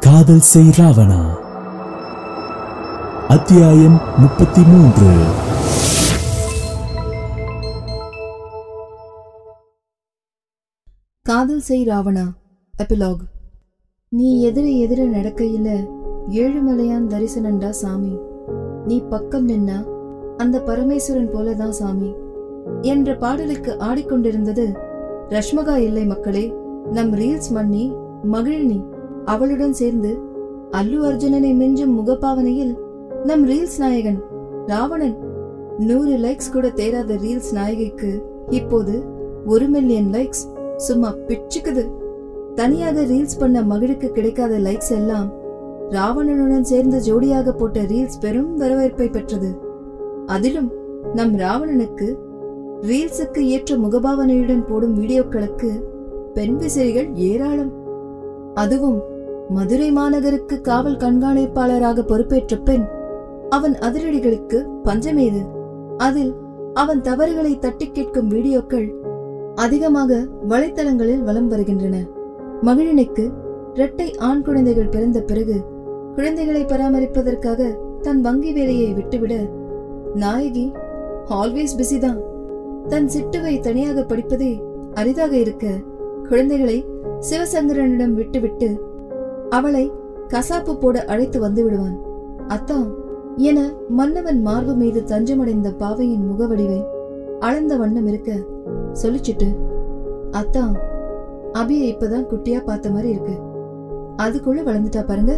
காதல் செய் ராவணா. அத்தியாயம் முப்பத்தி மூன்று காதல் செய் ராவணா எபிலாக். நீ எதிர எதிர நடக்கையில ஏழுமலையான் தரிசனண்டா சாமி. நீ பக்கம் நின்னா அந்த பரமேஸ்வரன் போலதான் சாமி. என்ற பாடலுக்கு ஆடிக்கொண்டிருந்தது ரஷ்மகா இல்லை மக்களே நம் ரீல்ஸ் மன்னி மகிழினி. அவளுடன் சேர்ந்து அல்லு அர்ஜுனனை மிஞ்சும் முகப்பாவனையில் நம் ரீல்ஸ் நாயகன் ராவணன் நூறு லைக்ஸ் கூட தேராத ரீல்ஸ் நாயகிக்கு இப்போது ஒரு மில்லியன் லைக்ஸ் சும்மா பிச்சுக்குது. தனியாக ரீல்ஸ் பண்ண மகிழுக்கு கிடைக்காத லைக்ஸ் எல்லாம் ராவணனுடன் சேர்ந்து ஜோடியாக போட்ட ரீல்ஸ் பெரும் வரவேற்பை பெற்றது. அதிலும் நம் ராவணனுக்கு ரீல்ஸுக்கு ஏற்ற முகபாவனையுடன் போடும் வீடியோக்களுக்கு பெண் விசிறிகள் ஏராளம். அதுவும் மதுரை மாநகருக்கு காவல் கண்காணிப்பாளராக பொறுப்பேற்ற பெண் அவன் அதிரடிகளுக்கு பஞ்சமேது. அதில் அவன் தவறுகளை தட்டி கேட்கும் வீடியோக்கள் அதிகமாக வலைத்தளங்களில் வலம் வருகின்றன. மகிழினிக்கு இரட்டை ஆண் குழந்தைகள் பிறந்த பிறகு குழந்தைகளை பராமரிப்பதற்காக தன் வங்கி வேலையை விட்டுவிட நாயகி ஆல்வேஸ் பிஸி தான். தன் சிட்டுவை தனியாக படிப்பதே அரிதாக இருக்க குழந்தைகளை சிவசங்கரனிடம் விட்டுவிட்டு அவளை கசாப்பு போட அழைத்து வந்து விடுவான். அத்தா என மன்னவன் மார்பு மீது தஞ்சமடைந்த பாவையின் முகவடிவை அளந்த வண்ணம் இருக்க சொல்லிச்சிட்டு அத்தா அபிய இப்பதான் குட்டியா பார்த்த மாதிரி இருக்கு. அதுக்குள்ள வளர்ந்துட்டா பாருங்க.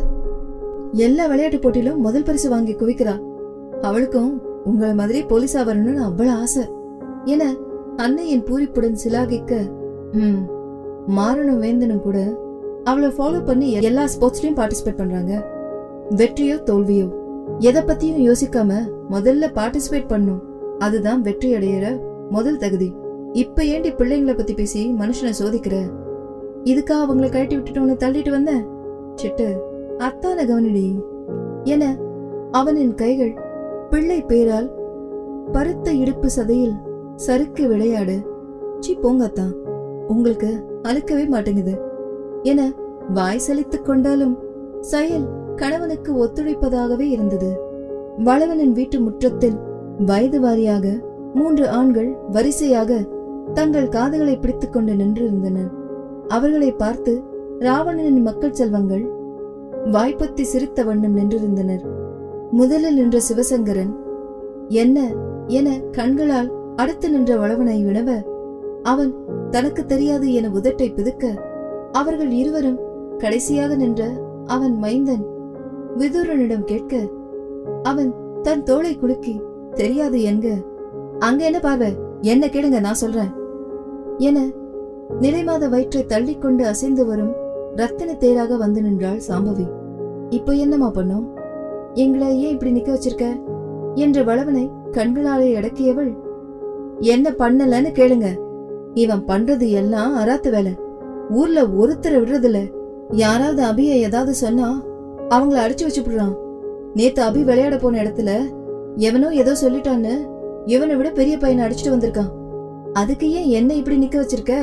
எல்லா விளையாட்டு போட்டியிலும் முதல் பரிசு வாங்கி குவிக்கிறா. அவளுக்கும் உங்களை மாதிரி போலீஸா வரணும்னு அவ்வளவு ஆசை. என அன்னையின் பூரிப்புடன் சிலாகிக்க ம் மாறனும் வேந்தனும் கூட அவளை ஃபாலோ பண்ணி எல்லா ஸ்போர்ட்ஸ்லயும் பார்ட்டிசிபேட் பண்றாங்க. வெற்றியோ தோல்வியோ எதை பத்தியும் யோசிக்காம முதல்ல பார்ட்டிசிபேட் பண்ணும். அதுதான் வெற்றி அடையிற முதல் தகுதி. இப்ப ஏண்டி பிள்ளைங்களை பத்தி பேசி மனுஷனை சோதிக்கிற? இதுக்கா அவங்கள கழட்டி விட்டுட்டு தள்ளிட்டு வந்த? சிட்டு அத்தான கவனிடி. என அவனின் கைகள் பிள்ளை பேரால் பருத்த இடுப்பு சதையில் சறுக்கு விளையாடு. சி போங்கத்தான் உங்களுக்கு அழுக்கவே மாட்டேங்குது. என வாய் சலித்துக் கொண்டாலும் செயல் கணவனுக்கு ஒத்துழைப்பதாகவே இருந்தது. வளவனின் வீட்டு முற்றத்தில் வயது வாரியாக மூன்று ஆண்கள் வரிசையாக தங்கள் காதுகளை பிடித்துக் கொண்டு நின்றிருந்தனர். அவர்களை பார்த்து ராவணனின் மக்கள் செல்வங்கள் வாய்ப்பத்தி சிரித்த வண்ணம் நின்றிருந்தனர். முதலில் நின்ற சிவசங்கரன் என்ன? என கண்களால் அடுத்து நின்ற வளவனை வினவ அவன் தனக்கு தெரியாது என உதட்டை பிதுக்க அவர்கள் இருவரும் கடைசியாக நின்ற அவன் மைந்தன் விதுரனிடம் கேட்க அவன் தன் தோளை குலுக்கி தெரியாது என்க அங்க என்ன பார்வை? என்ன கேளுங்க நான் சொல்றேன் என நிலைமாத வயிற்றை தள்ளிக்கொண்டு அசைந்து வரும் ரத்தின தேராக வந்து நின்றாள் சாம்பவி. இப்போ என்னமா பண்ணோம்? எங்களை ஏன் இப்படி நிக்க வச்சிருக்க? என்ற வளவனை கண்களாலே அடக்கியவள் என்ன பண்ணலன்னு கேளுங்க இவன் பண்றது எல்லாம் அராத்து வேலை. ஊர்ல ஒருத்தரை விடுறதில்ல. யாராவது அபிய ஏதாவது சொன்னா அவங்கள அடிச்சு வச்சுப்புடுறான். நேத்து அபி விளையாட போன இடத்துல எவனோ ஏதோ சொல்லிட்டான்னு இவனை விட பெரிய பையனை அடிச்சுட்டு வந்திருக்கான். அதுக்கு ஏன் என்ன இப்படி நிக்க வச்சிருக்க?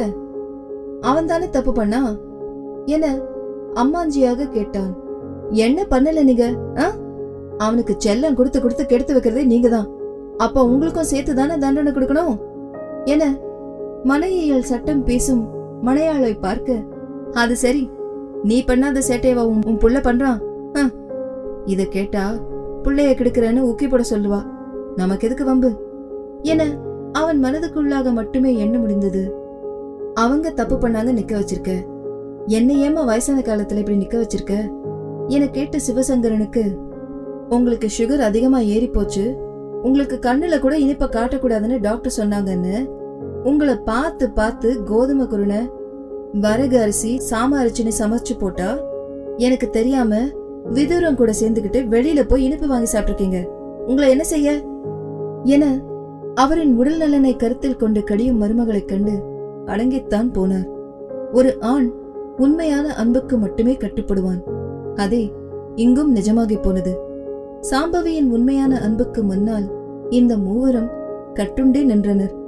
அவன் தானே தப்பு பண்ணா? என்ன அம்மாஞ்சியாக கேட்டான். என்ன பண்ணல நீங்க? ஆ? அவனுக்கு செல்லம் கொடுத்து கொடுத்து கெடுத்து வைக்கிறதே நீங்க தான் அப்ப உங்களுக்கும் சேர்த்து தானே தண்டனை கொடுக்கணும்? என்ன மலையியல் சட்டம் பேசும் மலையாளை பார்க்க அது சரி நீ பண்ணாத சேட்டையவா உன் உன் புள்ள பண்றான் ஆ. இத கேட்டா புள்ளைய கெடுக்கிறேன்னு உக்கி போட சொல்லுவா. நமக்கு எதுக்கு வம்பு? என அவன் மனதுக்குள்ளாக மட்டுமே எண்ண முடிந்தது. அவங்க தப்பு பண்ணாங்க நிக்க வச்சிருக்க. என்ன ஏமா வயசான காலத்துல இப்படி நிக்க வச்சிருக்க? என கேட்ட சிவசங்கரனுக்கு உங்களுக்கு சுகர் அதிகமா ஏறி போச்சு உங்களுக்கு கண்ணுல கூட இனிப்ப காட்டக்கூடாதுன்னு டாக்டர் சொன்னாங்கன்னு உங்களை பார்த்து பார்த்து கோதுமை குருணை வரகு அரிசி சாம அரிசின்னு சமைச்சு போட்டா எனக்கு தெரியாம விதூரம் கூட சேர்ந்துகிட்டு வெளியில போய் இனிப்பு வாங்கி சாப்பிட்டுருக்கீங்க. உங்களை என்ன செய்ய? என அவரின் உடல் நலனை கருத்தில் கொண்டு கடியும் மருமகளைக் கண்டு அடங்கித்தான் போனார். ஒரு ஆண் உண்மையான அன்புக்கு மட்டுமே கட்டுப்படுவான். அதே இங்கும் நிஜமாகி போனது. சாம்பவியின் உண்மையான அன்புக்கு முன்னால் இந்த மூவரும் கட்டுண்டே நின்றனர்.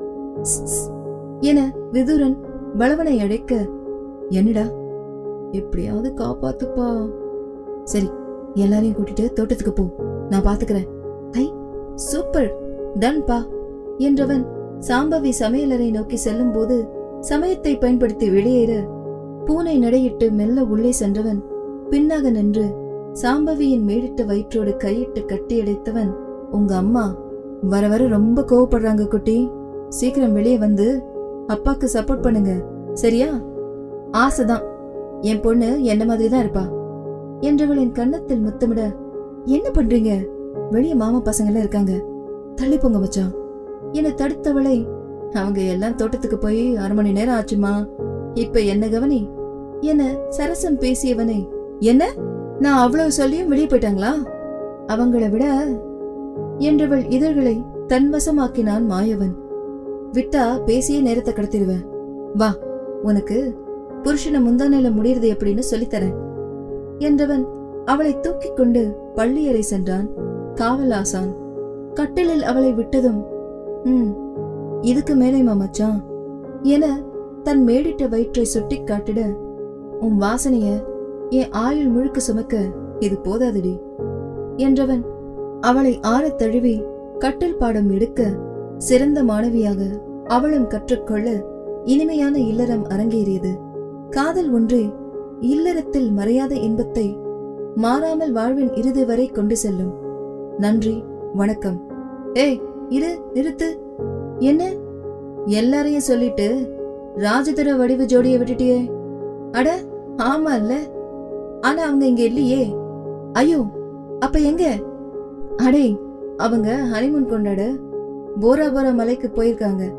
என விதுரன் பலவனை அழைக்க என்னடா எப்படியாவது காப்பாத்துப்பா. சரி எல்லாரையும் கூட்டிட்டு தோட்டத்துக்கு போ நான் பாத்துக்கிறேன். ஐ சூப்பர் டன் பா என்றவன் சாம்பவி சமையலறை நோக்கி செல்லும்போது சமயத்தை பயன்படுத்தி வெளியேற பூனை நடையிட்டு மெல்ல உள்ளே சென்றவன் பின்னாக நின்று சாம்பவியின் மேடிட்ட வயிற்றோடு கையிட்டு கட்டியடைத்தவன் உங்க அம்மா வர வர ரொம்ப கோவப்படுறாங்க குட்டி. சீக்கிரம் வெளியே வந்து அப்பாக்கு சப்போர்ட் பண்ணுங்க. சரியா? ஆசைதான். என் பொண்ணு என்ன மாதிரி தான் இருப்பா என்றவளின் கன்னத்தில் முத்தமிட என்ன பண்றீங்க? வெளிய மாமா பசங்க இருக்காங்க. தள்ளி போங்க மச்சான். என்னை தடுத்தவளை அவங்க எல்லாம் தோட்டத்துக்கு போய் அரை மணி நேரம் ஆச்சுமா? இப்ப என்ன கவனி? என சரசம் பேசியவனை என்ன? நான் அவ்வளவு சொல்லியும் வெளியே போயிட்டாங்களா? அவங்கள விட என்றவள் இதழ்களை தன்வசமாக்கினான் மாயவன். விட்டா பேசிய நேரத்தை கடத்திடுவேன். வா உனக்கு புருஷனை முந்தானையில முடியறது எப்படின்னு சொல்லித்தரேன். என்றவன் அவளை தூக்கிக் கொண்டு பள்ளியறை சென்றான். காவலாசான். கட்டிலில் அவளை விட்டதும் ம் இதுக்கு மேலேமா மச்சான் என தன் மேடிட்ட வயிற்றை சுட்டிக் காட்டிட உன் வாசனைய என் ஆயுள் முழுக்க சுமக்க இது போதாதடி என்றவன் அவளை ஆறத் தழுவி கட்டில் பாடம் எடுக்க சிறந்த மாணவியாக அவளும் கற்றுக்கொள்ள இனிமையான இல்லறம் அரங்கேறியது. காதல் ஒன்றே இல்லறத்தில் மறையாத இன்பத்தை மாறாமல் வாழ்வின் இறுதி வரை கொண்டு செல்லும். நன்றி வணக்கம். ஏய் இரு நிறுத்து. என்ன? எல்லாரையும் சொல்லிட்டு ராஜதுர வடிவு ஜோடிய விட்டுட்டியே. அட ஆமா இல்ல. ஆனா அவங்க இங்க இல்லையே. ஐயோ அப்ப எங்க? அடே அவங்க ஹனிமூன் கொண்டாட. போராபோரா மலைக்கு போயிருக்காங்க.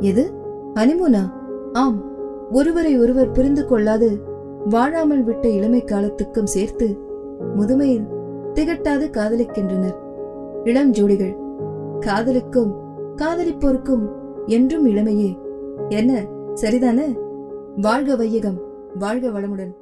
எது? ஹனிமூனா? ஆம். ஒருவரை ஒருவர் புரிந்து கொள்ளாது வாழாமல் விட்ட இளமை காலத்துக்கும் சேர்த்து முதுமையில் திகட்டாது காதலிக்கின்றனர். இளம் ஜோடிகள் காதலுக்கும் காதலிப்போருக்கும் என்றும் இளமையே. என்ன? சரிதானே? வாழ்க வையகம் வாழ்க வளமுடன்.